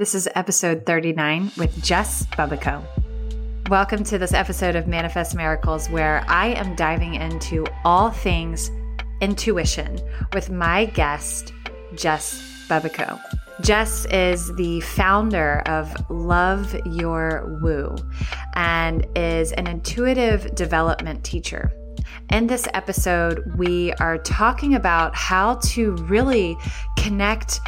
This is episode 39 with Jess Bubico. Welcome to this episode of Manifest Miracles, where I am diving into all things intuition with my guest, Jess Bubico. Jess is the founder of Love Your Woo and is an intuitive development teacher. In this episode, we are talking about how to really connect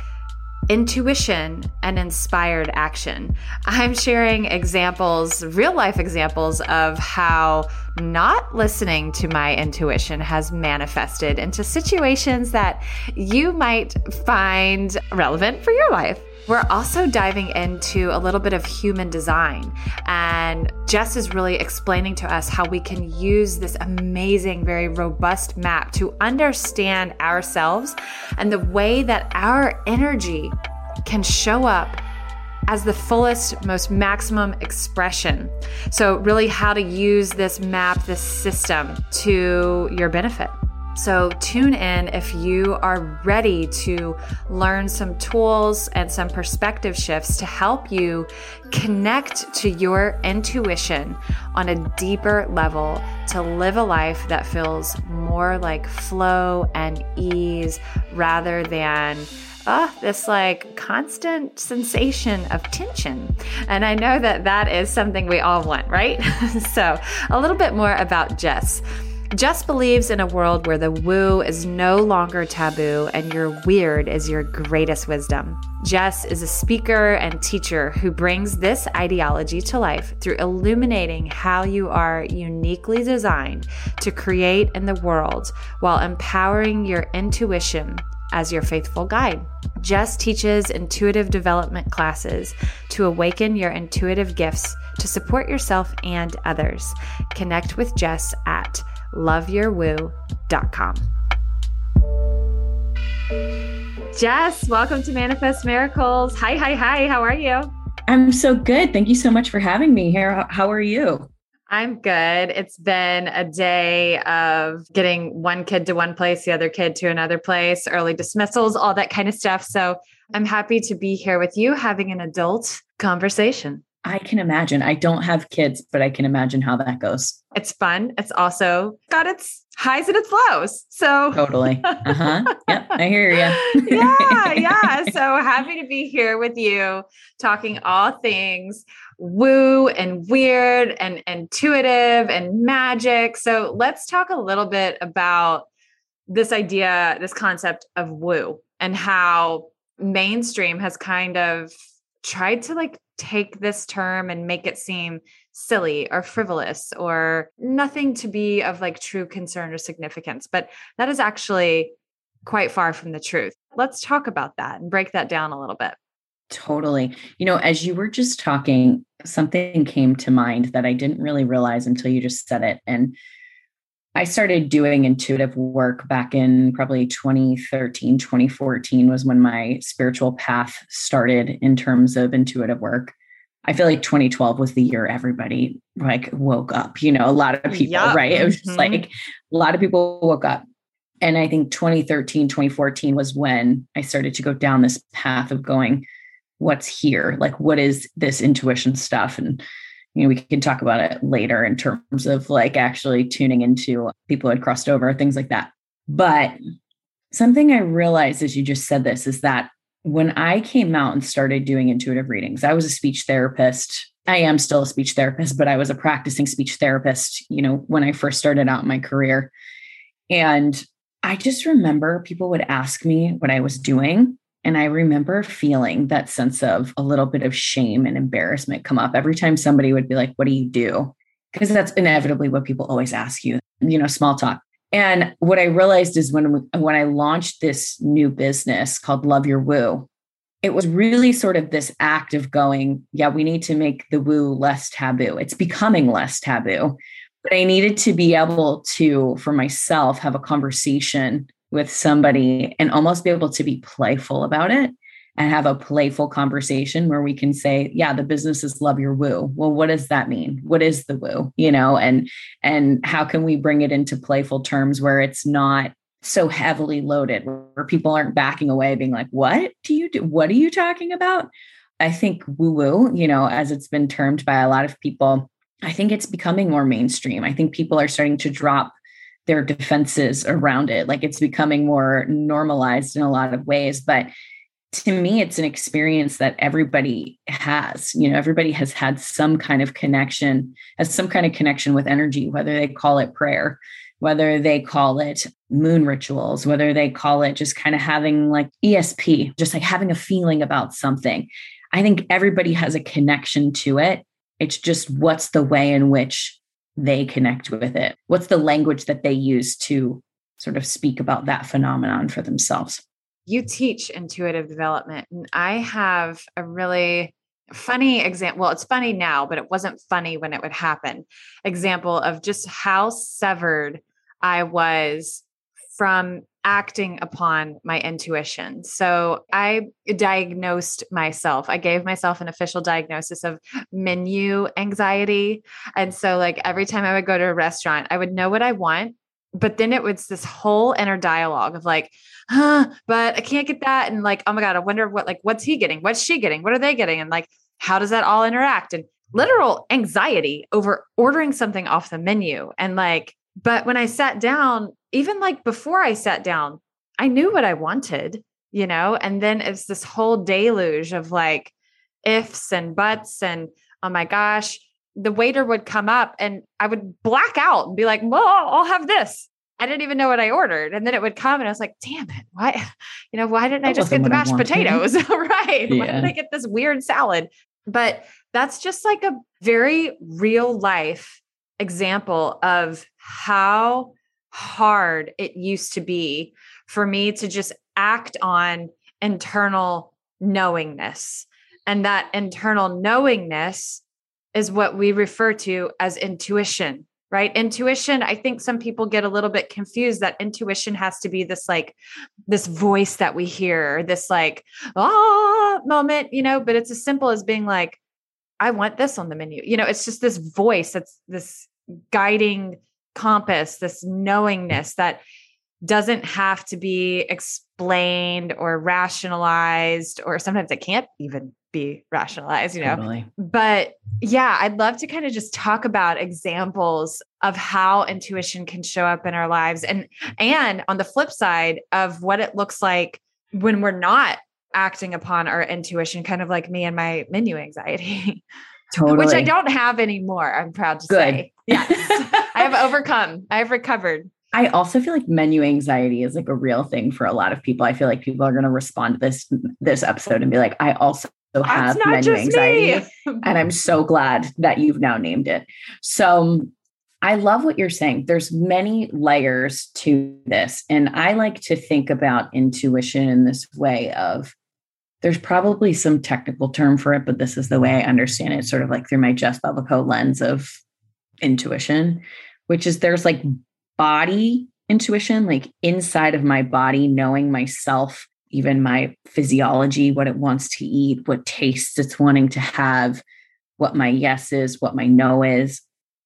intuition and inspired action. I'm sharing examples, real life examples of how not listening to my intuition has manifested into situations that you might find relevant for your life. We're also diving into a little bit of human design. And Jess is really explaining to us how we can use this amazing, very robust map to understand ourselves and the way that our energy can show up as the fullest, most maximum expression. So, really, how to use this map, this system to your benefit. So, tune in if you are ready to learn some tools and some perspective shifts to help you connect to your intuition on a deeper level to live a life that feels more like flow and ease rather than oh, this like constant sensation of tension. And I know that that is something we all want, right? so, a little bit more about Jess. Jess believes in a world where the woo is no longer taboo and your weird is your greatest wisdom. Jess is a speaker and teacher who brings this ideology to life through illuminating how you are uniquely designed to create in the world while empowering your intuition as your faithful guide. Jess teaches intuitive development classes to awaken your intuitive gifts to support yourself and others. Connect with Jess at loveyourwoo.com. Jess, welcome to Manifest Miracles. Hi, hi, hi. How are you? I'm so good. Thank you so much for having me here. How are you? I'm good. It's been a day of getting one kid to one place, the other kid to another place, early dismissals, all that kind of stuff. So I'm happy to be here with you having an adult conversation. I can imagine. I don't have kids, but I can imagine how that goes. It's fun. It's also got its highs and its lows. So totally. Uh huh. yep. I hear you. yeah. Yeah. So happy to be here with you talking all things woo and weird and intuitive and magic. So let's talk a little bit about this idea, this concept of woo and how mainstream has kind of tried to like take this term and make it seem silly or frivolous or nothing to be of like true concern or significance. But that is actually quite far from the truth. Let's talk about that and break that down a little bit. Totally. You know, as you were just talking, something came to mind that I didn't really realize until you just said it. And I started doing intuitive work back in probably 2013, 2014 was when my spiritual path started in terms of intuitive work. I feel like 2012 was the year everybody like woke up, you know, a lot of people, yep. right? It was just mm-hmm. like a lot of people woke up. And I think 2013, 2014 was when I started to go down this path of going, what's here? Like, what is this intuition stuff? And, you know, we can talk about it later in terms of like actually tuning into people who had crossed over, things like that. But something I realized as you just said this is that when I came out and started doing intuitive readings, I was a speech therapist. I am still a speech therapist, but I was a practicing speech therapist, you know, when I first started out my career. And I just remember people would ask me what I was doing. And I remember feeling that sense of a little bit of shame and embarrassment come up every time somebody would be like, What do you do? Because that's inevitably what people always ask you, you know, small talk. And what I realized is when when I launched this new business called Love Your Woo, it was really sort of this act of going, yeah, we need to make the woo less taboo. It's becoming less taboo. But I needed to be able to, for myself, have a conversation with somebody and almost be able to be playful about it and have a playful conversation where we can say yeah the business is love your woo. Well what does that mean? What is the woo? You know and and how can we bring it into playful terms where it's not so heavily loaded where people aren't backing away being like what do you do? What are you talking about? I think woo woo, you know, as it's been termed by a lot of people, I think it's becoming more mainstream. I think people are starting to drop their defenses around it. Like it's becoming more normalized in a lot of ways. But to me, it's an experience that everybody has. You know, everybody has had some kind of connection, has some kind of connection with energy, whether they call it prayer, whether they call it moon rituals, whether they call it just kind of having like ESP, just like having a feeling about something. I think everybody has a connection to it. It's just what's the way in which they connect with it? What's the language that they use to sort of speak about that phenomenon for themselves? You teach intuitive development, and I have a really funny example. Well, it's funny now, but it wasn't funny when it would happen. Example of just how severed I was from acting upon my intuition. So I diagnosed myself. I gave myself an official diagnosis of menu anxiety. And so, like, every time I would go to a restaurant, I would know what I want. But then it was this whole inner dialogue of like, huh, but I can't get that. And like, oh my God, I wonder what, like, what's he getting? What's she getting? What are they getting? And like, how does that all interact? And literal anxiety over ordering something off the menu. And like, but when I sat down, even like before I sat down, I knew what I wanted, you know, and then it's this whole deluge of like ifs and buts and oh my gosh, the waiter would come up and I would black out and be like, well, I'll have this. I didn't even know what I ordered. And then it would come and I was like, damn it. Why, you know, why didn't that I just get the mashed potatoes? right. Yeah. Why did I get this weird salad? But that's just like a very real life example of how hard it used to be for me to just act on internal knowingness. And that internal knowingness is what we refer to as intuition, right? Intuition, I think some people get a little bit confused that intuition has to be this like this voice that we hear, this like ah moment, you know, but it's as simple as being like, I want this on the menu. You know, it's just this voice that's this guiding compass, this knowingness that doesn't have to be explained or rationalized, or sometimes it can't even be rationalized, you know. Totally. But yeah, I'd love to kind of just talk about examples of how intuition can show up in our lives and and on the flip side of what it looks like when we're not acting upon our intuition, kind of like me and my menu anxiety. Totally. Which I don't have anymore. I'm proud to Good. say. Yes. I have overcome. I have recovered. I also feel like menu anxiety is like a real thing for a lot of people. I feel like people are going to respond to this this episode and be like, I also have menu anxiety. and I'm so glad that you've now named it. So I love what you're saying. There's many layers to this. And I like to think about intuition in this way of there's probably some technical term for it, but this is the way I understand it, sort of like through my Jess Bellico lens of intuition, which is there's like body intuition, like inside of my body, knowing myself, even my physiology, what it wants to eat, what tastes it's wanting to have, what my yes is, what my no is.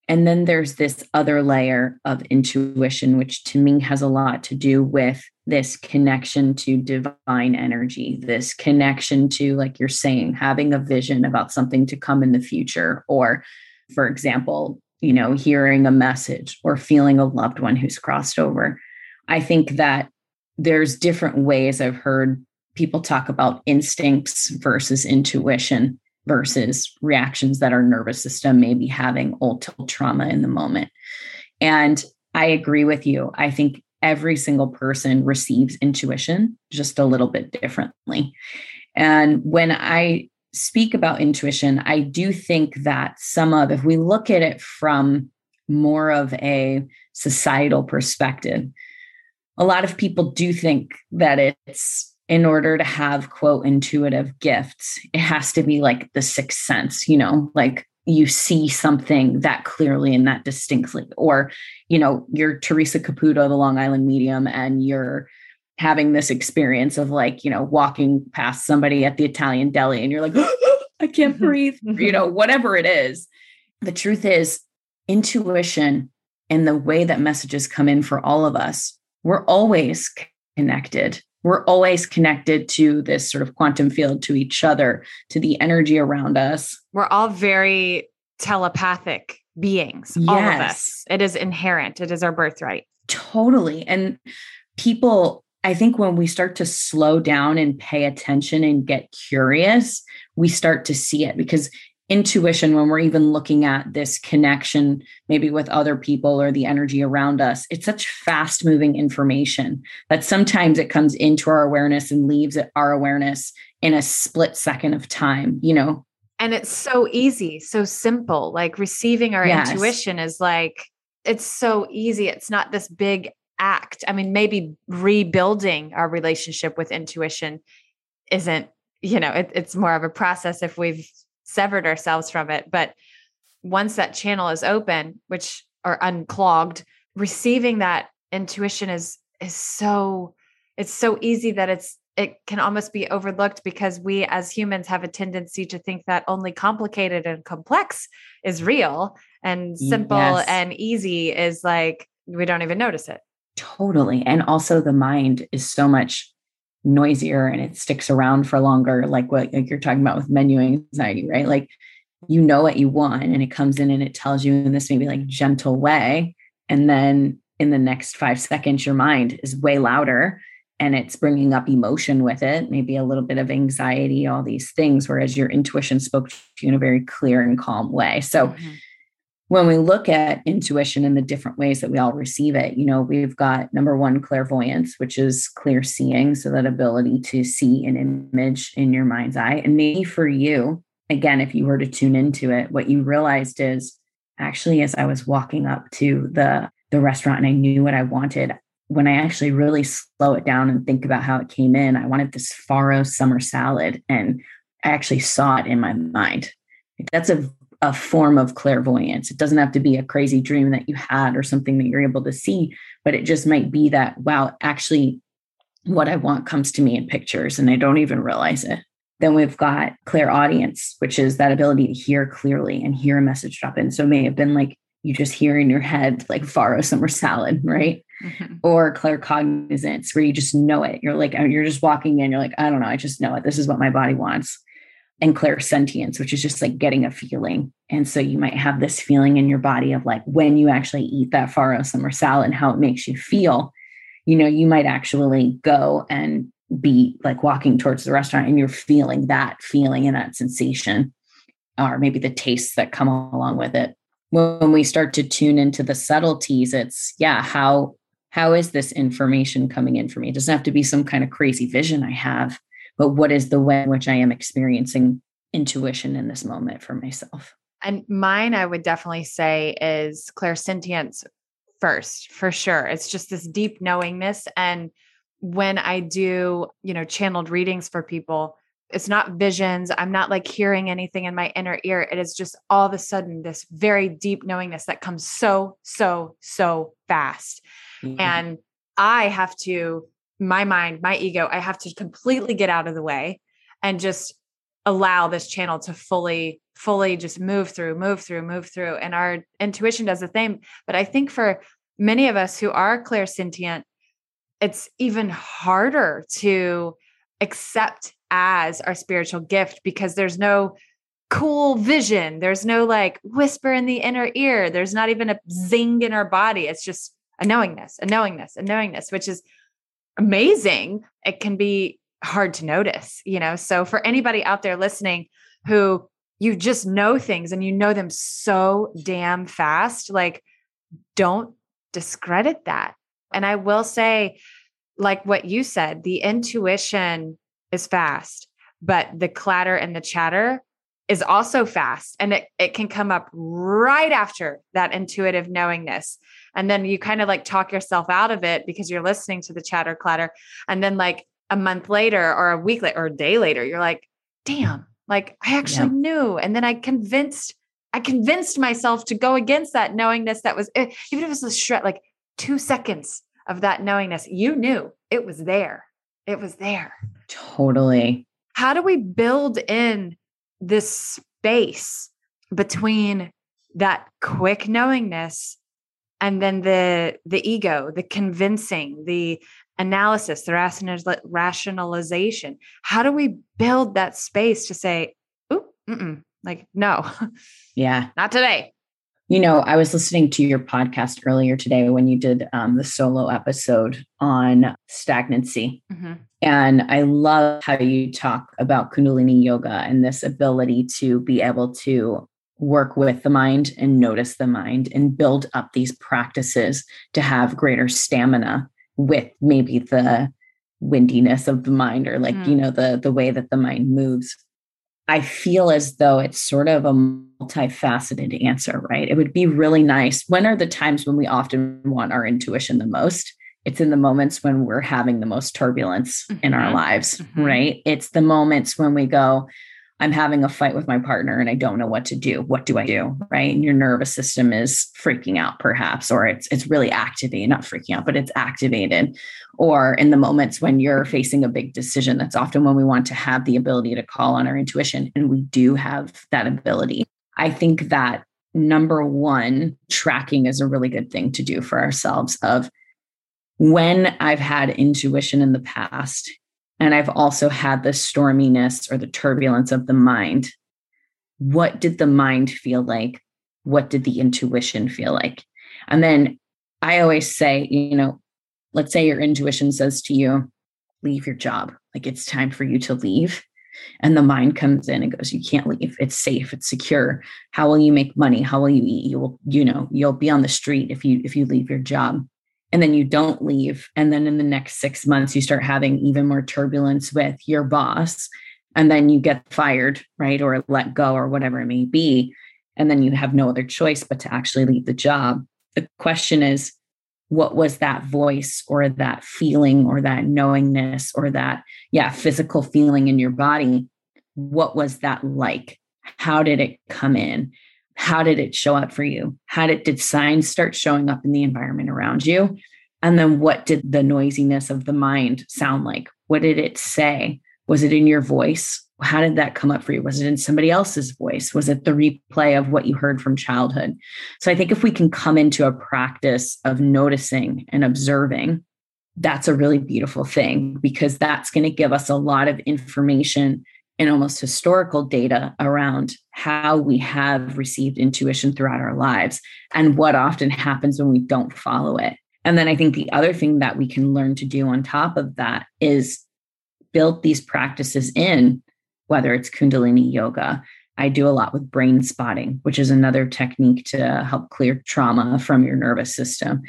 And then there's this other layer of intuition, which to me has a lot to do with this connection to divine energy, this connection to, like you're saying, having a vision about something to come in the future. Or, for example, you know, hearing a message or feeling a loved one who's crossed over. I think that there's different ways I've heard people talk about instincts versus intuition versus reactions that our nervous system may be having old trauma in the moment. And I agree with you. I think every single person receives intuition just a little bit differently. And when I speak about intuition, I do think that some of, if we look at it from more of a societal perspective, a lot of people do think that it's in order to have quote intuitive gifts, it has to be like the sixth sense, you know, like you see something that clearly and that distinctly, or, you know, you're Teresa Caputo, the Long Island medium, and you're having this experience of like, you know, walking past somebody at the Italian deli and you're like, I can't mm-hmm. breathe, you mm-hmm. know, whatever it is. The truth is, intuition and the way that messages come in for all of us, we're always connected we're always connected to this sort of quantum field, to each other, to the energy around us. We're all very telepathic beings, yes. all of us. It is inherent, it is our birthright. Totally. And people, I think when we start to slow down and pay attention and get curious, we start to see it because intuition when we're even looking at this connection maybe with other people or the energy around us it's such fast moving information that sometimes it comes into our awareness and leaves our awareness in a split second of time you know and it's so easy so simple like receiving our yes. intuition is like it's so easy it's not this big act i mean maybe rebuilding our relationship with intuition isn't you know it, it's more of a process if we've severed ourselves from it. But once that channel is open, which or unclogged, receiving that intuition is is so it's so easy that it's it can almost be overlooked because we as humans have a tendency to think that only complicated and complex is real and mm, simple yes. and easy is like we don't even notice it. Totally. And also the mind is so much noisier and it sticks around for longer like what like you're talking about with menu anxiety right like you know what you want and it comes in and it tells you in this maybe like gentle way and then in the next 5 seconds your mind is way louder and it's bringing up emotion with it maybe a little bit of anxiety all these things whereas your intuition spoke to you in a very clear and calm way so mm-hmm when we look at intuition and the different ways that we all receive it, you know, we've got number one, clairvoyance, which is clear seeing. So that ability to see an image in your mind's eye. And maybe for you, again, if you were to tune into it, what you realized is actually, as I was walking up to the, the restaurant and I knew what I wanted, when I actually really slow it down and think about how it came in, I wanted this farro summer salad. And I actually saw it in my mind. That's a a form of clairvoyance. It doesn't have to be a crazy dream that you had or something that you're able to see, but it just might be that, wow, actually, what I want comes to me in pictures and I don't even realize it. Then we've got clairaudience, which is that ability to hear clearly and hear a message drop in. So it may have been like you just hear in your head, like farro summer salad, right? Mm-hmm. Or claircognizance, where you just know it. You're like, you're just walking in, you're like, I don't know, I just know it. This is what my body wants and clairsentience, which is just like getting a feeling. And so you might have this feeling in your body of like when you actually eat that farro summer salad and how it makes you feel, you know, you might actually go and be like walking towards the restaurant and you're feeling that feeling and that sensation, or maybe the tastes that come along with it. When we start to tune into the subtleties, it's yeah, how how is this information coming in for me? It doesn't have to be some kind of crazy vision I have but what is the way in which I am experiencing intuition in this moment for myself? And mine, I would definitely say, is clairsentience first, for sure. It's just this deep knowingness. And when I do, you know, channeled readings for people, it's not visions. I'm not like hearing anything in my inner ear. It is just all of a sudden this very deep knowingness that comes so, so, so fast. Mm-hmm. And I have to my mind, my ego, I have to completely get out of the way and just allow this channel to fully, fully just move through, move through, move through. And our intuition does the same. But I think for many of us who are clairsentient, it's even harder to accept as our spiritual gift because there's no cool vision. There's no like whisper in the inner ear. There's not even a zing in our body. It's just a knowingness, a knowingness, a knowingness, which is amazing, it can be hard to notice, you know? So for anybody out there listening who you just know things and you know them so damn fast, like don't discredit that. And I will say, like what you said, the intuition is fast, but the clatter and the chatter is also fast and it, it can come up right after that intuitive knowingness and then you kind of like talk yourself out of it because you're listening to the chatter clatter. And then like a month later or a week later or a day later you're like damn like i actually yeah. knew. And then i convinced i convinced myself to go against that knowingness that was eh, even if it was a shred like two seconds of that knowingness you knew it was there. It was there. Totally. How do we build in this space between that quick knowingness and then the the ego the convincing the analysis, the rationalization. How do we build that space to say, "Ooh, like no, yeah, not today." You know, I was listening to your podcast earlier today when you did um, the solo episode on stagnancy. Mm-hmm. And I love how you talk about Kundalini yoga and this ability to be able to work with the mind and notice the mind and build up these practices to have greater stamina with maybe the windiness of the mind or like mm. you know the the way that the mind moves i feel as though it's sort of a multifaceted answer right it would be really nice when are the times when we often want our intuition the most it's in the moments when we're having the most turbulence mm-hmm. in our mm-hmm. lives mm-hmm. right it's the moments when we go I'm having a fight with my partner and I don't know what to do. What do I do? Right. And your nervous system is freaking out, perhaps, or it's it's really activated, not freaking out, but it's activated. Or in the moments when you're facing a big decision, that's often when we want to have the ability to call on our intuition. And we do have that ability. I think that number one, tracking is a really good thing to do for ourselves of when I've had intuition in the past and I've also had the storminess or the turbulence of the mind. What did the mind feel like? What did the intuition feel like? And then I always say, you know, let's say your intuition says to you, leave your job, like it's time for you to leave. And the mind comes in and goes, You can't leave. It's safe, it's secure. How will you make money? How will you eat? You will, you know, you'll be on the street if you if you leave your job and then you don't leave. And then in the next 6 months you start having even more turbulence with your boss and then you get fired right or let go or whatever it may be. And then you have no other choice but to actually leave the job. The question is what was that voice or that feeling or that knowingness or that yeah physical feeling in your body? What was that like? How did it come in how did it show up for you? How did did signs start showing up in the environment around you? And then what did the noisiness of the mind sound like? What did it say? Was it in your voice? How did that come up for you? Was it in somebody else's voice? Was it the replay of what you heard from childhood? So i think if we can come into a practice of noticing and observing that's a really beautiful thing because that's going to give us a lot of information and almost historical data around how we have received intuition throughout our lives and what often happens when we don't follow it. And then I think the other thing that we can learn to do on top of that is build these practices in, whether it's Kundalini yoga. I do a lot with brain spotting, which is another technique to help clear trauma from your nervous system.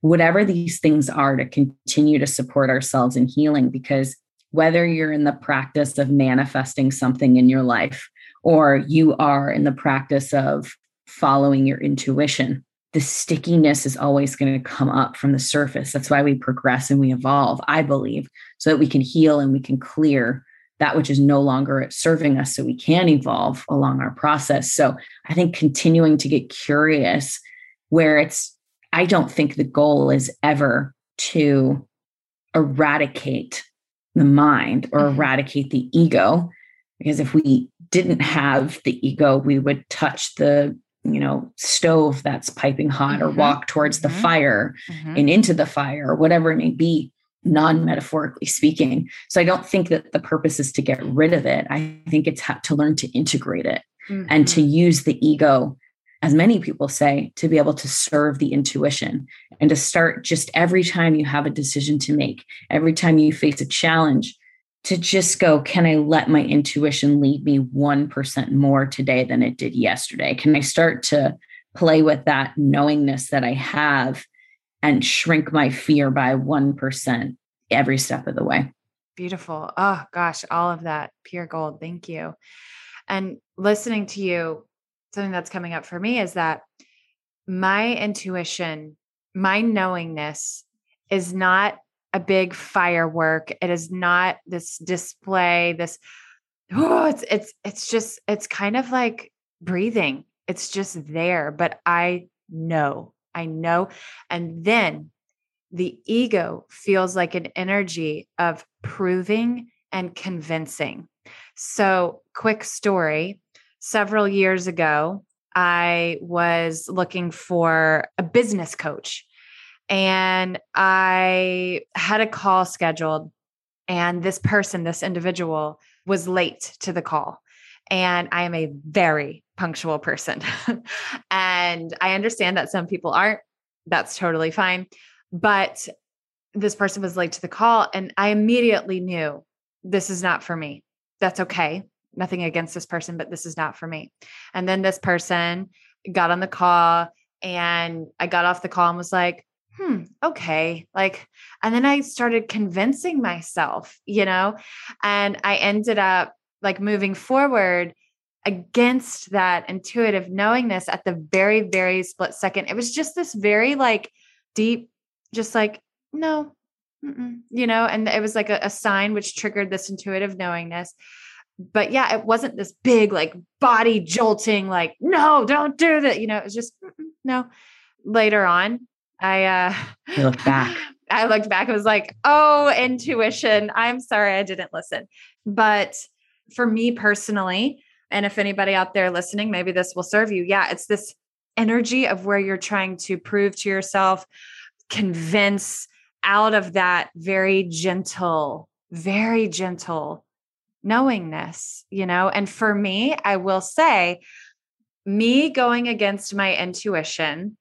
Whatever these things are to continue to support ourselves in healing, because whether you're in the practice of manifesting something in your life or you are in the practice of following your intuition, the stickiness is always going to come up from the surface. That's why we progress and we evolve, I believe, so that we can heal and we can clear that which is no longer serving us so we can evolve along our process. So I think continuing to get curious where it's, I don't think the goal is ever to eradicate the mind or mm-hmm. eradicate the ego because if we didn't have the ego we would touch the you know stove that's piping hot mm-hmm. or walk towards mm-hmm. the fire mm-hmm. and into the fire or whatever it may be non metaphorically speaking so i don't think that the purpose is to get rid of it i think it's to learn to integrate it and to mm-hmm. use the ego as many people say, to be able to serve the intuition and to start just every time you have a decision to make, every time you face a challenge, to just go, can I let my intuition lead me 1% more today than it did yesterday? Can I start to play with that knowingness that I have and shrink my fear by 1% every step of the way? Beautiful. Oh, gosh, all of that pure gold. Thank you. And listening to you, something that's coming up for me is that my intuition, my knowingness is not a big firework. It is not this display, this oh, it's it's it's just it's kind of like breathing. It's just there, but I know. I know. And then the ego feels like an energy of proving and convincing. So, quick story several years ago, I was looking for a business coach. and I had a call scheduled, and this person, this individual, was late to the call. And I am a very punctual person. and I understand that some people aren't. That's totally fine. But this person was late to the call, and I immediately knew this is not for me. That's okay. Nothing against this person, but this is not for me. And then this person got on the call, and I got off the call and was like, hmm, okay. Like, and then I started convincing myself, you know, and I ended up like moving forward against that intuitive knowingness at the very, very split second. It was just this very like deep, just like, no, you know, and it was like a, a sign which triggered this intuitive knowingness. But yeah, it wasn't this big, like body jolting, like, no, don't do that. You know, it was just, no. Later on, I uh you look back. I looked back and was like, oh, intuition. I'm sorry I didn't listen. But for me personally, and if anybody out there listening, maybe this will serve you. Yeah, it's this energy of where you're trying to prove to yourself, convince out of that very gentle, very gentle knowingness, you know? And for me, I will say, me going against my intuition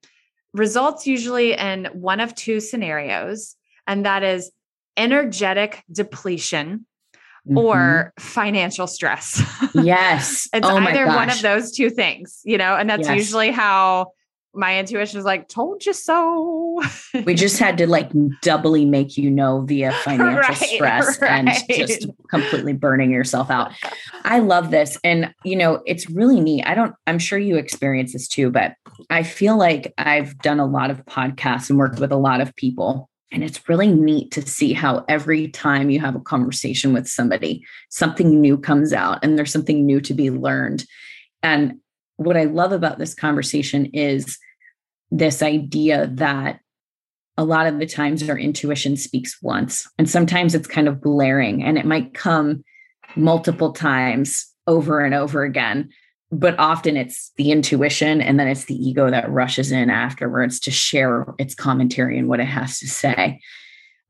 results usually in one of two scenarios, and that is energetic depletion mm-hmm. or financial stress. Yes. it's oh either one of those two things, you know, and that's yes. usually how my intuition is like, told you so. we just had to like doubly make you know via financial right, stress right. and just completely burning yourself out. I love this. And, you know, it's really neat. I don't, I'm sure you experience this too, but I feel like I've done a lot of podcasts and worked with a lot of people. And it's really neat to see how every time you have a conversation with somebody, something new comes out and there's something new to be learned. And what I love about this conversation is this idea that a lot of the times our intuition speaks once, and sometimes it's kind of glaring and it might come multiple times over and over again. But often it's the intuition and then it's the ego that rushes in afterwards to share its commentary and what it has to say.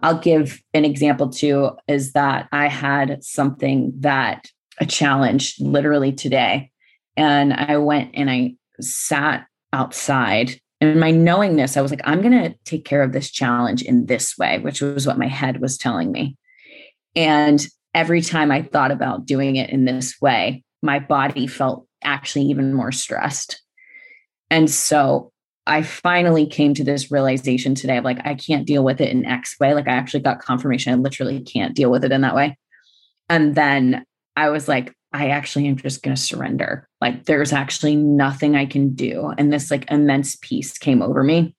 I'll give an example too is that I had something that a challenge literally today and I went and I sat outside. And my knowingness, I was like, I'm going to take care of this challenge in this way, which was what my head was telling me. And every time I thought about doing it in this way, my body felt actually even more stressed. And so I finally came to this realization today of like, I can't deal with it in X way. Like, I actually got confirmation I literally can't deal with it in that way. And then I was like, I actually am just going to surrender. Like there's actually nothing I can do. And this like immense peace came over me.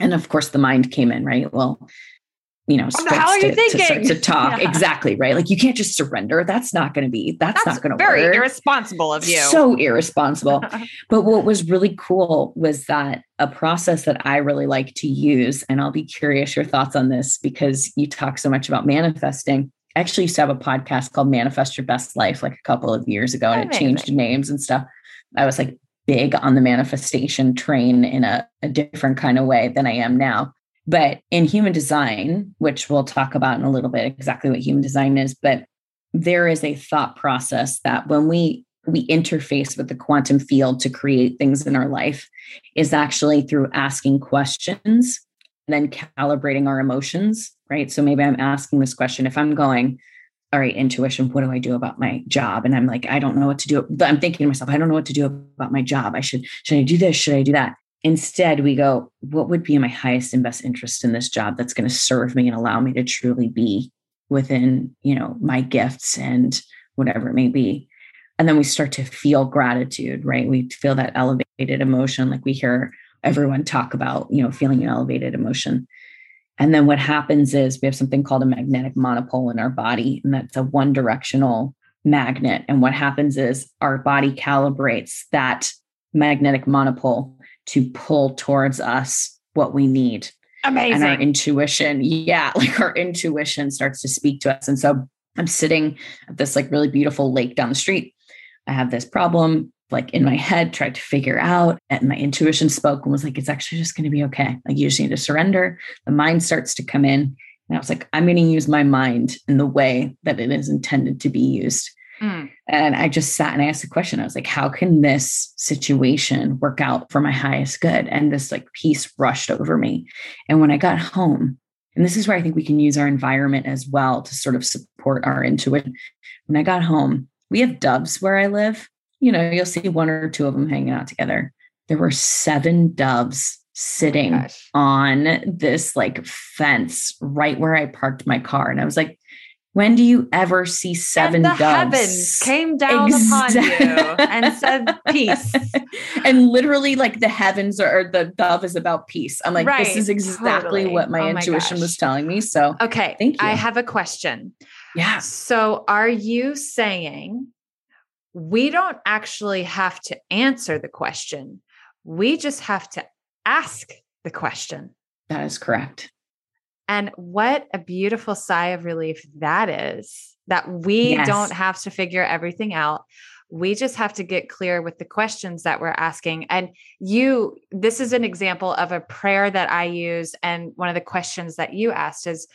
And of course the mind came in, right? Well, you know, starts to, to, to, talk. Yeah. Exactly. Right. Like you can't just surrender. That's not going to be, that's, that's not going to work. very irresponsible of you. So irresponsible. but what was really cool was that a process that I really like to use, and I'll be curious your thoughts on this because you talk so much about manifesting actually used to have a podcast called Manifest Your Best Life like a couple of years ago, and Amazing. it changed names and stuff. I was like big on the manifestation train in a, a different kind of way than I am now. But in human design, which we'll talk about in a little bit exactly what human design is, but there is a thought process that when we we interface with the quantum field to create things in our life is actually through asking questions and then calibrating our emotions, right? So maybe I'm asking this question if I'm going, all right, intuition, what do I do about my job? And I'm like, I don't know what to do. But I'm thinking to myself, I don't know what to do about my job. I should, should I do this? Should I do that? Instead, we go, what would be my highest and best interest in this job that's going to serve me and allow me to truly be within, you know, my gifts and whatever it may be. And then we start to feel gratitude, right? We feel that elevated emotion, like we hear everyone talk about, you know, feeling an elevated emotion. And then what happens is we have something called a magnetic monopole in our body, and that's a one directional magnet. And what happens is our body calibrates that magnetic monopole to pull towards us what we need. Amazing. And our intuition, yeah, like our intuition starts to speak to us. And so I'm sitting at this like really beautiful lake down the street. I have this problem like in my head, tried to figure out, and my intuition spoke and was like, it's actually just going to be okay. Like you just need to surrender. The mind starts to come in. And I was like, I'm going to use my mind in the way that it is intended to be used. Mm. And I just sat and I asked the question. I was like, how can this situation work out for my highest good? And this like peace rushed over me. And when I got home, and this is where I think we can use our environment as well to sort of support our intuition. When I got home, we have doves where I live. You know, you'll see one or two of them hanging out together. There were seven doves sitting oh on this like fence right where I parked my car. And I was like, when do you ever see seven and the doves? heavens came down exactly. upon you and said peace. and literally, like the heavens or the dove is about peace. I'm like, right, this is exactly totally. what my oh intuition was telling me. So okay. Thank you. I have a question. Yeah. So are you saying we don't actually have to answer the question? We just have to ask the question. That is correct. And what a beautiful sigh of relief that is that we yes. don't have to figure everything out. We just have to get clear with the questions that we're asking. And you, this is an example of a prayer that I use. And one of the questions that you asked is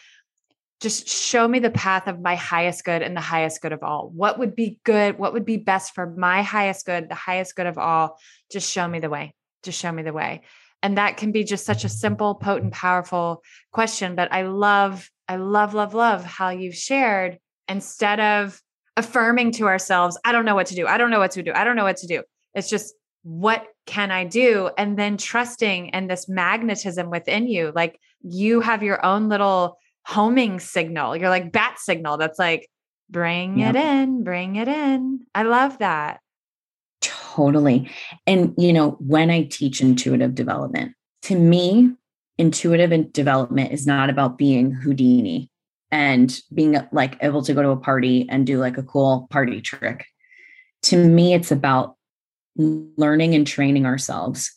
just show me the path of my highest good and the highest good of all. What would be good? What would be best for my highest good, the highest good of all? Just show me the way. Just show me the way and that can be just such a simple potent powerful question but i love i love love love how you've shared instead of affirming to ourselves i don't know what to do i don't know what to do i don't know what to do it's just what can i do and then trusting and this magnetism within you like you have your own little homing signal you're like bat signal that's like bring it in bring it in i love that Totally. And, you know, when I teach intuitive development, to me, intuitive development is not about being Houdini and being like able to go to a party and do like a cool party trick. To me, it's about learning and training ourselves.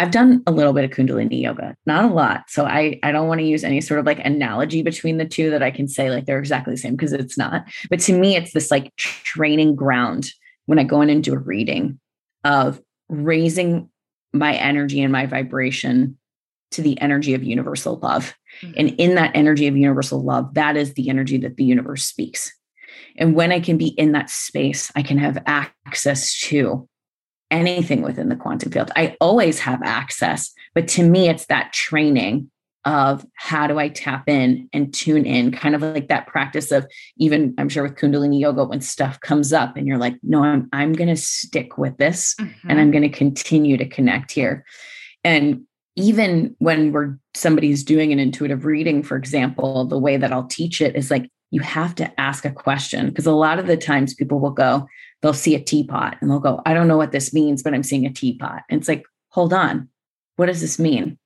I've done a little bit of Kundalini yoga, not a lot. So I, I don't want to use any sort of like analogy between the two that I can say like they're exactly the same because it's not. But to me, it's this like training ground when I go in and do a reading of raising my energy and my vibration to the energy of universal love. Mm-hmm. And in that energy of universal love, that is the energy that the universe speaks. And when I can be in that space, I can have access to anything within the quantum field. I always have access, but to me, it's that training of how do I tap in and tune in, kind of like that practice of even I'm sure with Kundalini yoga, when stuff comes up and you're like, no, I'm I'm gonna stick with this mm-hmm. and I'm gonna continue to connect here. And even when we're somebody's doing an intuitive reading, for example, the way that I'll teach it is like you have to ask a question because a lot of the times people will go, they'll see a teapot and they'll go, I don't know what this means, but I'm seeing a teapot. And it's like, hold on, what does this mean?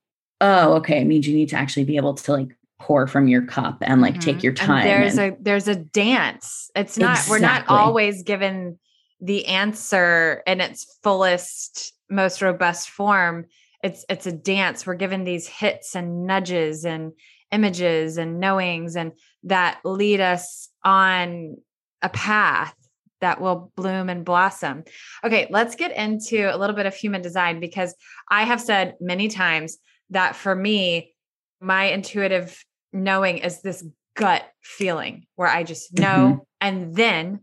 oh, okay, it means you need to actually be able to like pour from your cup and like mm-hmm. take your time. And there's and, a there's a dance. It's not exactly. we're not always given the answer in its fullest, most robust form. It's it's a dance. We're given these hits and nudges and images and knowings and that lead us on a path that will bloom and blossom. Okay, let's get into a little bit of human design because I have said many times that for me, my intuitive knowing is this gut feeling where I just know. Mm-hmm. And then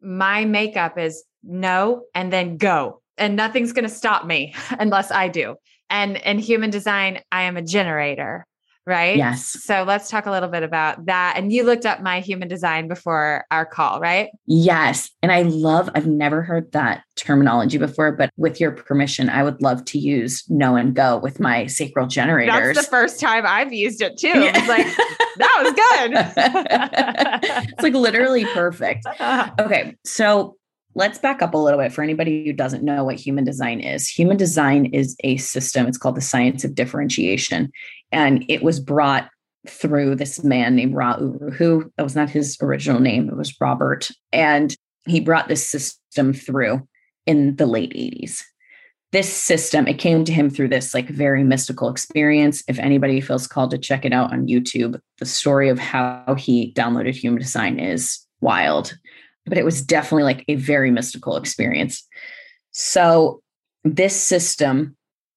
my makeup is no and then go. And nothing's going to stop me unless I do. And in human design, I am a generator right? Yes. So let's talk a little bit about that. And you looked up my human design before our call, right? Yes. And I love, I've never heard that terminology before, but with your permission, I would love to use know and go with my sacral generators. That's the first time I've used it too. Yeah. It's like, that was good. it's like literally perfect. Okay. So let's back up a little bit for anybody who doesn't know what human design is. Human design is a system, it's called the science of differentiation. And it was brought through this man named Ra who that was not his original name, it was Robert. And he brought this system through in the late 80s. This system, it came to him through this like very mystical experience. If anybody feels called to check it out on YouTube, the story of how he downloaded human design is wild but it was definitely like a very mystical experience. So, this system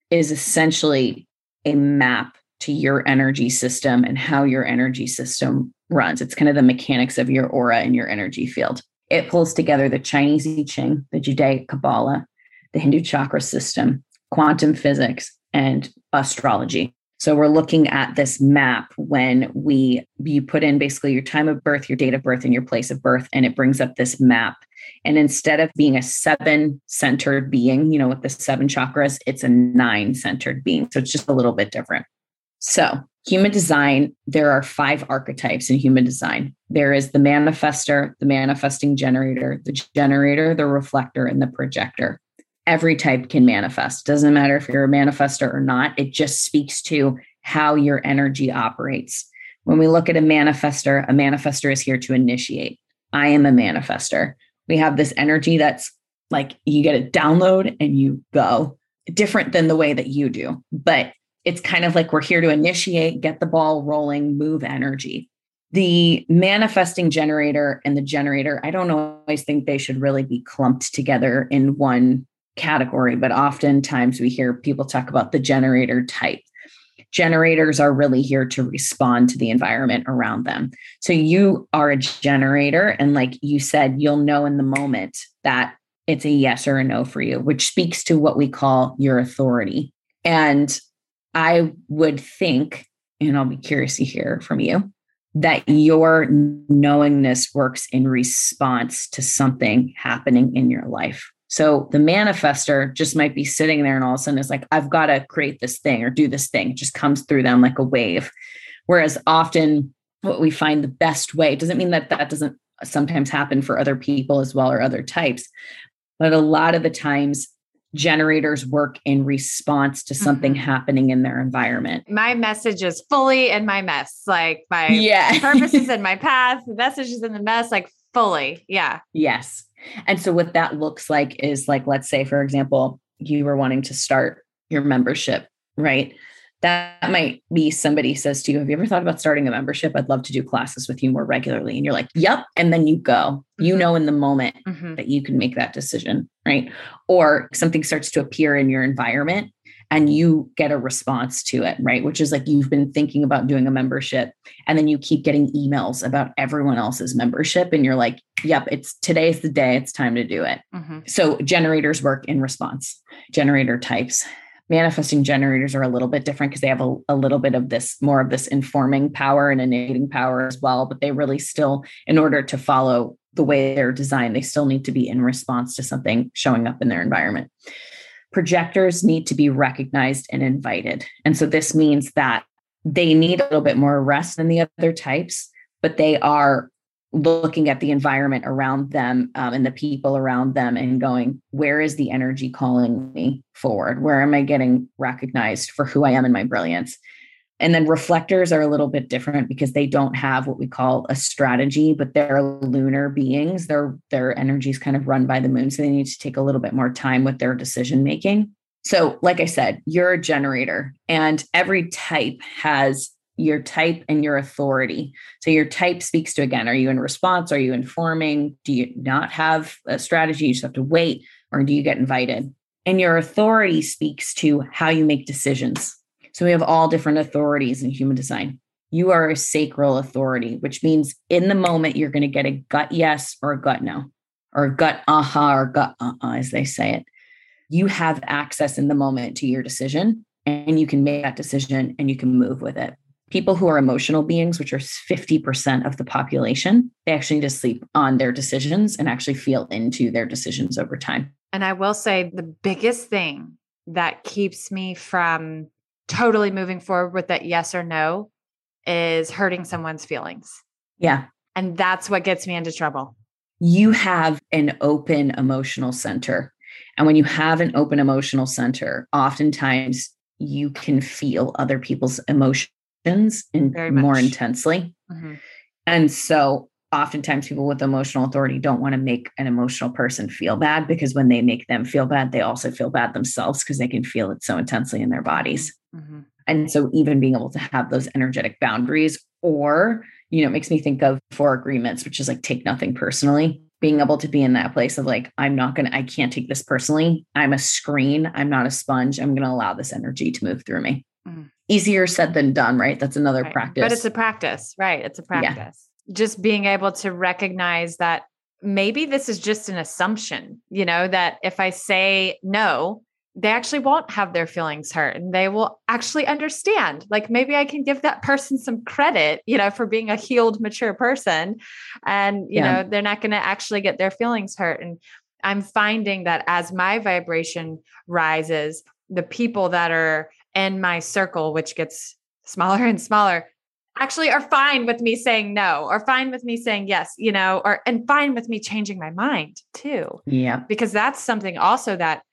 is essentially a map to your energy system and how your energy system runs. It's kind of the mechanics of your aura and your energy field. It pulls together the Chinese I Ching, the Judaic Kabbalah, the Hindu chakra system, quantum physics, and astrology. So we're looking at this map when we you put in basically your time of birth, your date of birth, and your place of birth, and it brings up this map. And instead of being a seven centered being, you know, with the seven chakras, it's a nine centered being. So it's just a little bit different. So, human design, there are five archetypes in human design there is the manifester, the manifesting generator, the generator, the reflector, and the projector. Every type can manifest. Doesn't matter if you're a manifester or not, it just speaks to how your energy operates. When we look at a manifester, a manifester is here to initiate. I am a manifester. We have this energy that's like you get a download and you go different than the way that you do. But it's kind of like we're here to initiate, get the ball rolling, move energy. The manifesting generator and the generator, I don't always think they should really be clumped together in one category, but oftentimes we hear people talk about the generator type. Generators are really here to respond to the environment around them. So you are a generator, and like you said, you'll know in the moment that it's a yes or a no for you, which speaks to what we call your authority. And I would think, and I'll be curious to hear from you, that your knowingness works in response to something happening in your life. So the manifester just might be sitting there and all of a sudden it's like, I've got to create this thing or do this thing. It just comes through them like a wave. Whereas often what we find the best way doesn't mean that that doesn't sometimes happen for other people as well or other types. But a lot of the times generators work in response to something mm-hmm. happening in their environment. My message is fully in my mess. Like my yeah. purpose is in my path, the message is in the mess, like fully. Yeah. Yes. And so what that looks like is like, let's say, for example, you were wanting to start your membership, right? That might be somebody says to you, Have you ever thought about starting a membership? I'd love to do classes with you more regularly. And you're like, Yep. And then you go, you mm-hmm. know, in the moment mm-hmm. that you can make that decision, right? Or something starts to appear in your environment and you get a response to it, right? Which is like you've been thinking about doing a membership and then you keep getting emails about everyone else's membership. And you're like, Yep, it's today's the day. It's time to do it. Mm-hmm. So generators work in response, generator types manifesting generators are a little bit different because they have a, a, little bit of this more of this informing power and initiating power as well but they really still in order to follow the way they're designed they still need to be in response to something showing up in their environment. Projectors need to be recognized and invited and so this means that they need a little bit more rest than the other types but they are looking at the environment around them um, and the people around them and going, where is the energy calling me forward? Where am I getting recognized for who I am and my brilliance? And then reflectors are a little bit different because they don't have what we call a strategy, but they're lunar beings. Their their energy is kind of run by the moon, so they need to take a little bit more time with their decision making. So, like I said, you're a generator, and every type has your type and your authority. So your type speaks to again, are you in response? Are you informing? Do you not have a strategy? You just have to wait, or do you get invited? And your authority speaks to how you make decisions. So we have all different authorities in human design. You are a sacral authority, which means in the moment you're going to get a gut yes or a gut no, or a gut aha or gut uh-uh, as they say it. You have access in the moment to your decision and you can make that decision and you can move with it people who are emotional beings, which are 50% of the population, they actually need to sleep on their decisions and actually feel into their decisions over time. And I will say the biggest thing that keeps me from totally moving forward with that yes or no is hurting someone's feelings. Yeah. And that's what gets me into trouble. You have an open emotional center. And when you have an open emotional center, oftentimes you can feel other people's emotions in more intensely. Mm-hmm. And so oftentimes people with emotional authority don't want to make an emotional person feel bad because when they make them feel bad, they also feel bad themselves because they can feel it so intensely in their bodies. Mm-hmm. And so even being able to have those energetic boundaries or, you know, it makes me think of four agreements, which is like take nothing personally. being able to be in that place of like, I'm not going to, I can't take this personally. I'm a screen. I'm not a sponge. I'm going to allow this energy to move through me. Mm. Easier said than done, right? That's another right. practice. But it's a practice, right? It's a practice. Yeah. Just being able to recognize that maybe this is just an assumption, you know, that if I say no, they actually won't have their feelings hurt and they will actually understand. Like maybe I can give that person some credit, you know, for being a healed, mature person. And, you yeah. know, they're not going to actually get their feelings hurt. And I'm finding that as my vibration rises, the people that are in my circle, which gets smaller and smaller, actually are fine with me saying no or fine with me saying yes, you know, or and fine with me changing my mind too. Yeah. Because that's something also that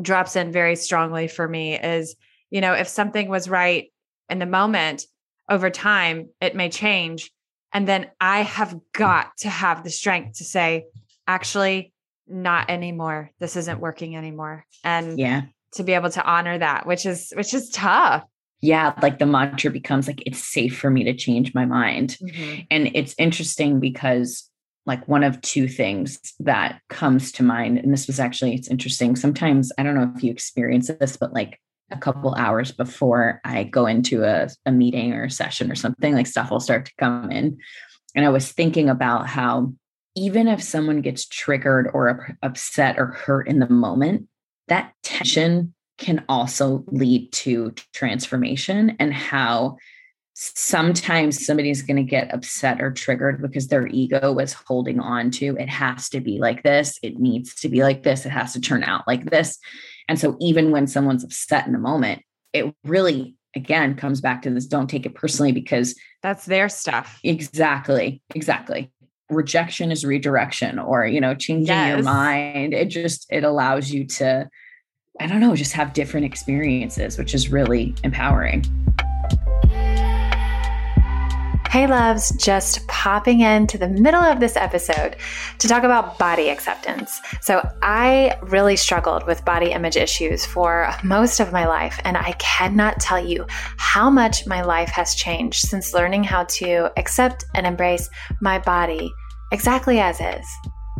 drops in very strongly for me is, you know, if something was right in the moment, over time, it may change. And then I have got to have the strength to say, actually, not anymore. This isn't working anymore. And yeah, to be able to honor that, which is which is tough. Yeah, like the mantra becomes like it's safe for me to change my mind. Mm-hmm. And it's interesting because like one of two things that comes to mind and this was actually it's interesting sometimes i don't know if you experience this but like a couple hours before i go into a, a meeting or a session or something like stuff will start to come in and i was thinking about how even if someone gets triggered or upset or hurt in the moment that tension can also lead to transformation and how sometimes somebody's going to get upset or triggered because their ego was holding on to it has to be like this. It needs to be like this. It has to turn out like this. And so even when someone's upset in the moment it really again comes back to this don't take it personally because that's their stuff. Exactly exactly rejection is redirection or you know changing yes. your mind it just it allows you to i don't know just have different experiences which is really empowering Hey loves, just popping into the middle of this episode to talk about body acceptance. So, I really struggled with body image issues for most of my life, and I cannot tell you how much my life has changed since learning how to accept and embrace my body exactly as is.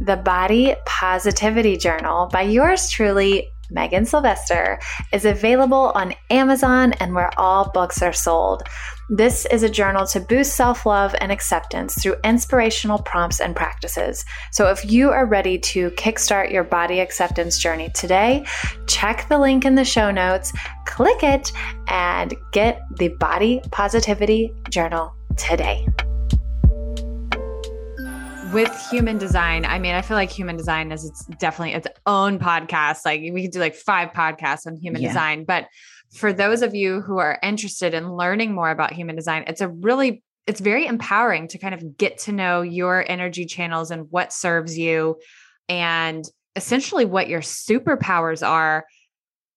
The Body Positivity Journal by yours truly, Megan Sylvester, is available on Amazon and where all books are sold. This is a journal to boost self love and acceptance through inspirational prompts and practices. So, if you are ready to kickstart your body acceptance journey today, check the link in the show notes, click it, and get the Body Positivity Journal today with human design, I mean, I feel like human design is it's definitely its own podcast. Like we could do like five podcasts on human yeah. design. But for those of you who are interested in learning more about human design, it's a really it's very empowering to kind of get to know your energy channels and what serves you and essentially what your superpowers are.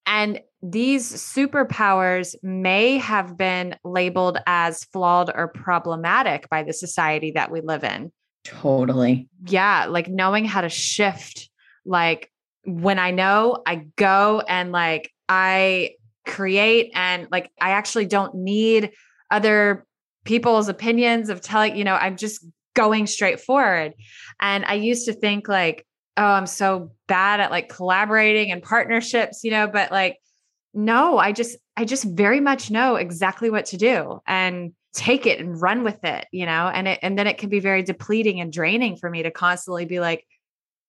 And these superpowers may have been labeled as flawed or problematic by the society that we live in. Totally. Yeah. Like knowing how to shift. Like when I know, I go and like I create and like I actually don't need other people's opinions of telling, you know, I'm just going straight forward. And I used to think like, oh, I'm so bad at like collaborating and partnerships, you know, but like, no, I just, I just very much know exactly what to do. And take it and run with it, you know, and it, and then it can be very depleting and draining for me to constantly be like,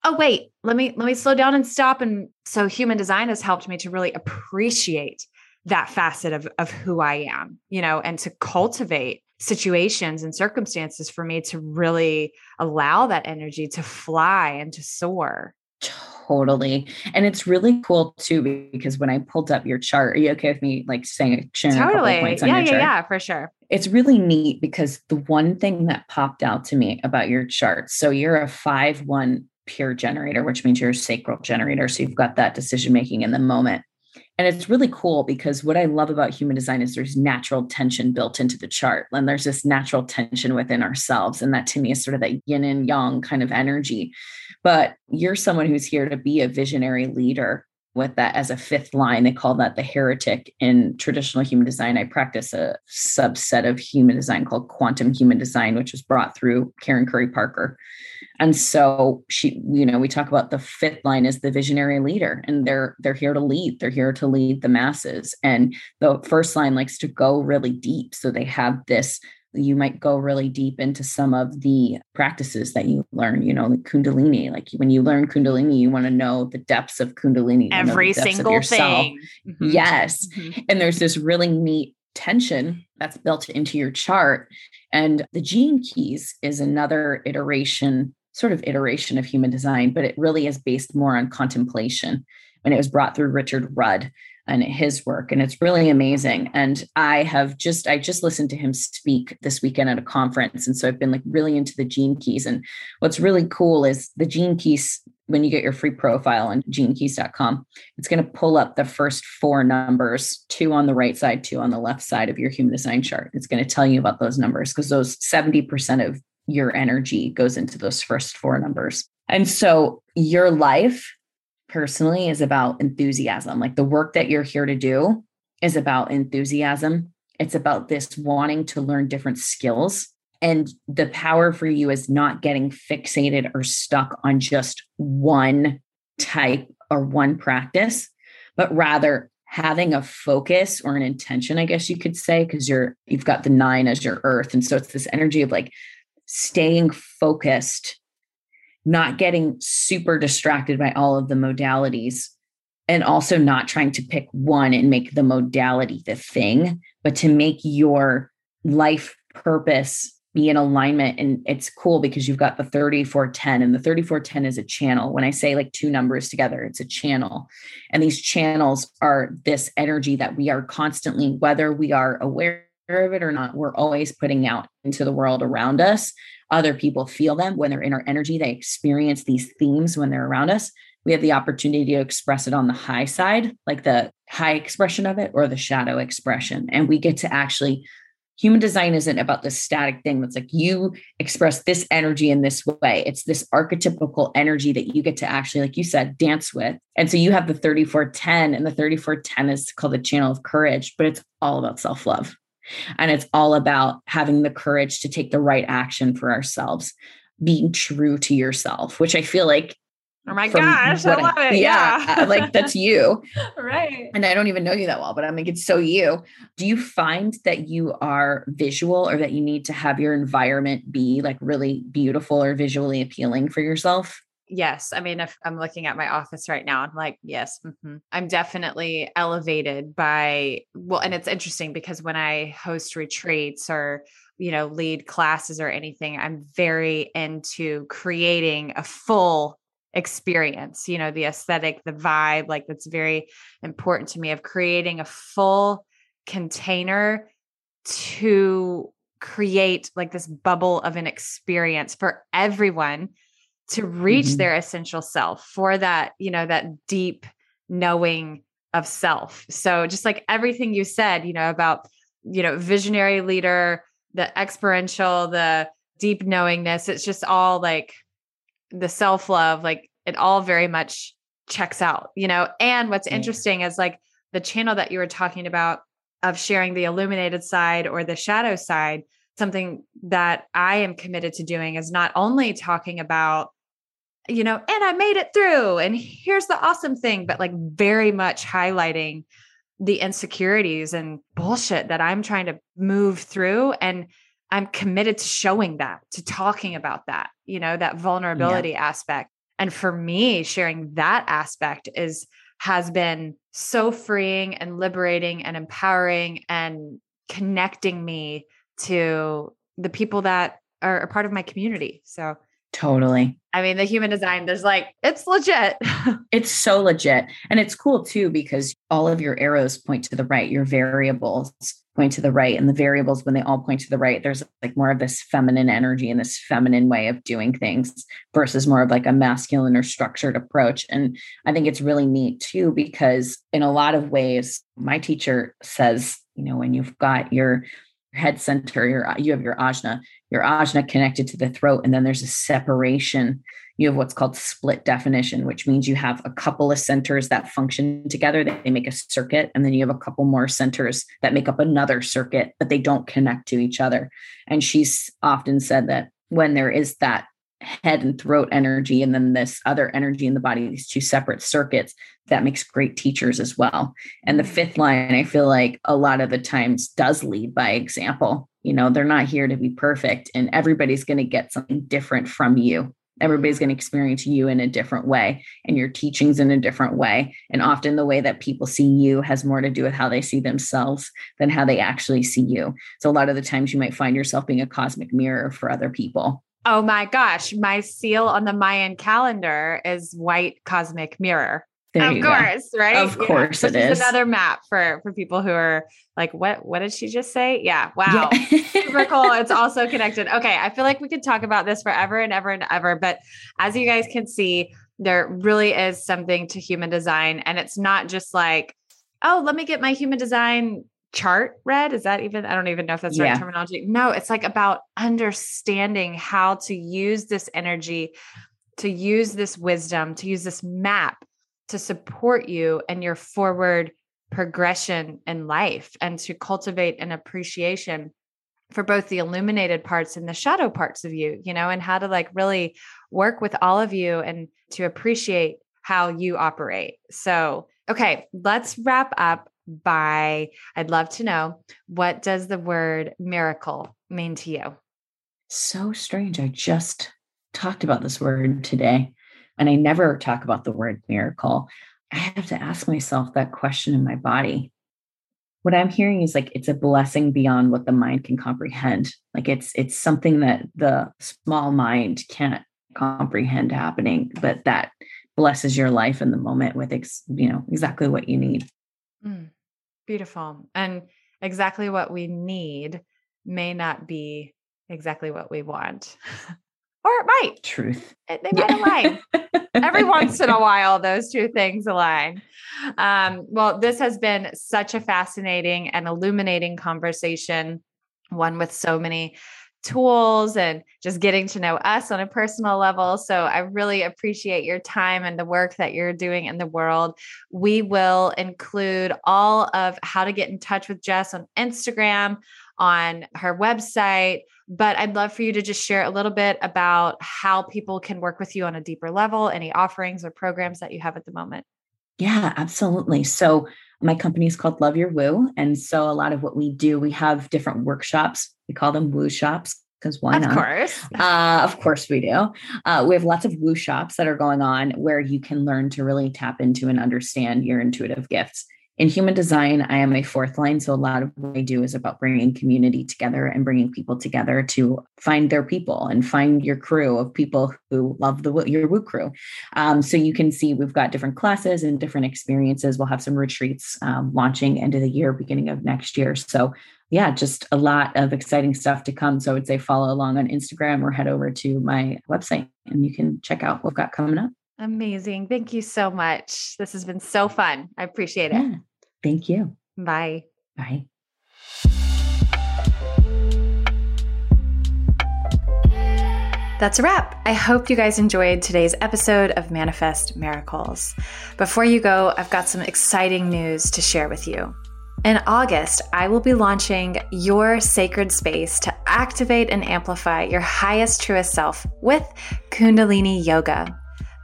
oh wait, let me let me slow down and stop. And so human design has helped me to really appreciate that facet of of who I am, you know, and to cultivate situations and circumstances for me to really allow that energy to fly and to soar. Totally. And it's really cool too, because when I pulled up your chart, are you okay with me like saying, sharing totally. points on yeah, your yeah, chart? Yeah, for sure. It's really neat because the one thing that popped out to me about your chart, so you're a five one pure generator, which means you're a sacral generator. So you've got that decision making in the moment. And it's really cool because what I love about human design is there's natural tension built into the chart. And there's this natural tension within ourselves. And that to me is sort of that yin and yang kind of energy. But you're someone who's here to be a visionary leader with that as a fifth line. They call that the heretic in traditional human design. I practice a subset of human design called quantum human design, which was brought through Karen Curry Parker. And so she, you know, we talk about the fifth line is the visionary leader, and they're they're here to lead. They're here to lead the masses. And the first line likes to go really deep. So they have this you might go really deep into some of the practices that you learn, you know, like Kundalini. Like when you learn Kundalini, you want to know the depths of Kundalini, every single thing. Mm-hmm. Yes. Mm-hmm. And there's this really neat tension that's built into your chart. And the gene keys is another iteration, sort of iteration of human design, but it really is based more on contemplation. And it was brought through Richard Rudd and his work and it's really amazing. And i have just i just listened to him speak this weekend at a conference and so i've been like really into the gene keys. And what's really cool is the gene keys when you get your free profile on genekeys.com it's going to pull up the first four numbers two on the right side two on the left side of your human design chart. It's going to tell you about those numbers because those 70% of your energy goes into those first four numbers. And so your life personally is about enthusiasm. Like the work that you're here to do is about enthusiasm. It's about this wanting to learn different skills. And the power for you is not getting fixated or stuck on just one type or one practice, but rather having a focus or an intention, I guess you could say, because you're you've got the nine as your earth. And so it's this energy of like staying focused not getting super distracted by all of the modalities and also not trying to pick one and make the modality the thing, but to make your life purpose be in alignment. And it's cool because you've got the 3410, and the 3410 is a channel. When I say like two numbers together, it's a channel. And these channels are this energy that we are constantly, whether we are aware of it or not, we're always putting out into the world around us other people feel them when they're in our energy. They experience these themes when they're around us. We have the opportunity to express it on the high side, like the high expression of it, or the shadow expression. And we get to actually, human design isn't about this static thing that's like you express this energy in this way. It's this archetypical energy that you get to actually, like you said, dance with. And so you have the 3410, and the 3410 is called the channel of courage, but it's all about self love. And it's all about having the courage to take the right action for ourselves, being true to yourself, which I feel like Oh my gosh, I love I, it. Yeah, yeah. Uh, like that's you. right. And I don't even know you that well, but I'm like, it's so you. Do you find that you are visual or that you need to have your environment be like really beautiful or visually appealing for yourself? Yes. I mean, if I'm looking at my office right now, I'm like, yes, mm-hmm. I'm definitely elevated by, well, and it's interesting because when I host retreats or, you know, lead classes or anything, I'm very into creating a full experience, you know, the aesthetic, the vibe, like that's very important to me of creating a full container to create like this bubble of an experience for everyone to reach mm-hmm. their essential self for that, you know, that deep knowing of self. So just like everything you said, you know, about, you know, visionary leader, the experiential, the deep knowingness, it's just all like the self-love, like it all very much checks out, you know. And what's interesting is like the channel that you were talking about of sharing the illuminated side or the shadow side something that I am committed to doing is not only talking about you know, and I made it through. And here's the awesome thing, but like very much highlighting the insecurities and bullshit that I'm trying to move through. And I'm committed to showing that, to talking about that, you know, that vulnerability yeah. aspect. And for me, sharing that aspect is has been so freeing and liberating and empowering and connecting me to the people that are a part of my community. So Totally. I mean, the human design, there's like, it's legit. it's so legit. And it's cool too, because all of your arrows point to the right, your variables point to the right. And the variables, when they all point to the right, there's like more of this feminine energy and this feminine way of doing things versus more of like a masculine or structured approach. And I think it's really neat too, because in a lot of ways, my teacher says, you know, when you've got your head center, your you have your ajna, your ajna connected to the throat, and then there's a separation. You have what's called split definition, which means you have a couple of centers that function together, they make a circuit, and then you have a couple more centers that make up another circuit, but they don't connect to each other. And she's often said that when there is that head and throat energy and then this other energy in the body these two separate circuits that makes great teachers as well. And the fifth line i feel like a lot of the times does lead by example you know they're not here to be perfect and everybody's going to get something different from you. Everybody's going to experience you in a different way and your teachings in a different way and often the way that people see you has more to do with how they see themselves than how they actually see you. So a lot of the times you might find yourself being a cosmic mirror for other people. Oh my gosh, my seal on the Mayan calendar is white cosmic mirror. There of course, go. right? Of course it is. Another map for for people who are like, what what did she just say? Yeah. Wow. Yeah. Super cool. It's also connected. Okay. I feel like we could talk about this forever and ever and ever. But as you guys can see, there really is something to human design. And it's not just like, oh, let me get my human design chart read. Is that even, I don't even know if that's the yeah. right terminology. No, it's like about understanding how to use this energy, to use this wisdom, to use this map to support you and your forward progression in life and to cultivate an appreciation for both the illuminated parts and the shadow parts of you, you know, and how to like really work with all of you and to appreciate how you operate. So, okay, let's wrap up by I'd love to know what does the word miracle mean to you? So strange. I just talked about this word today and I never talk about the word miracle. I have to ask myself that question in my body. What I'm hearing is like it's a blessing beyond what the mind can comprehend. Like it's it's something that the small mind can't comprehend happening, but that blesses your life in the moment with ex, you know exactly what you need. Mm. Beautiful. And exactly what we need may not be exactly what we want. or it might. Truth. They might align. Every once in a while, those two things align. Um, well, this has been such a fascinating and illuminating conversation, one with so many tools and just getting to know us on a personal level. So I really appreciate your time and the work that you're doing in the world. We will include all of how to get in touch with Jess on Instagram, on her website. But I'd love for you to just share a little bit about how people can work with you on a deeper level, any offerings or programs that you have at the moment. Yeah, absolutely. So my company is called Love Your Woo. And so a lot of what we do, we have different workshops. We call them woo shops because why of not? Of course. Uh, of course we do. Uh, we have lots of woo shops that are going on where you can learn to really tap into and understand your intuitive gifts in human design, I am a fourth line. So a lot of what I do is about bringing community together and bringing people together to find their people and find your crew of people who love the your woo crew. Um, so you can see we've got different classes and different experiences. We'll have some retreats um, launching end of the year, beginning of next year. So yeah, just a lot of exciting stuff to come. So I would say follow along on Instagram or head over to my website and you can check out what we've got coming up. Amazing. Thank you so much. This has been so fun. I appreciate it. Yeah. Thank you. Bye. Bye. That's a wrap. I hope you guys enjoyed today's episode of Manifest Miracles. Before you go, I've got some exciting news to share with you. In August, I will be launching your sacred space to activate and amplify your highest, truest self with Kundalini Yoga.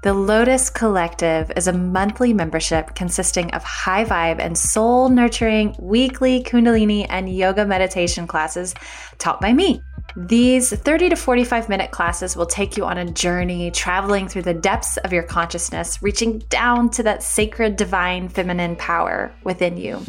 The Lotus Collective is a monthly membership consisting of high vibe and soul nurturing weekly Kundalini and yoga meditation classes taught by me. These 30 to 45 minute classes will take you on a journey traveling through the depths of your consciousness, reaching down to that sacred divine feminine power within you.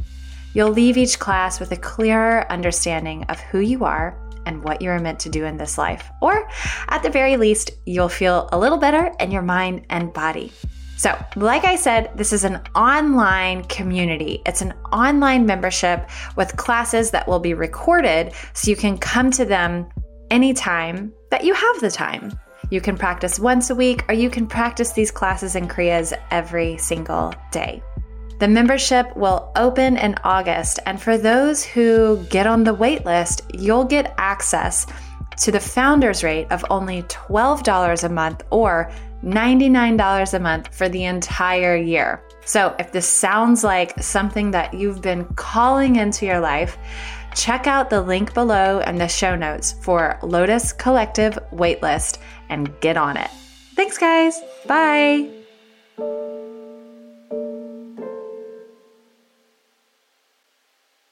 You'll leave each class with a clearer understanding of who you are and what you are meant to do in this life. Or at the very least, you'll feel a little better in your mind and body. So, like I said, this is an online community. It's an online membership with classes that will be recorded so you can come to them anytime that you have the time. You can practice once a week or you can practice these classes and Kriyas every single day. The membership will open in August, and for those who get on the wait list, you'll get access to the founder's rate of only $12 a month or $99 a month for the entire year. So, if this sounds like something that you've been calling into your life, check out the link below and the show notes for Lotus Collective waitlist and get on it. Thanks, guys. Bye.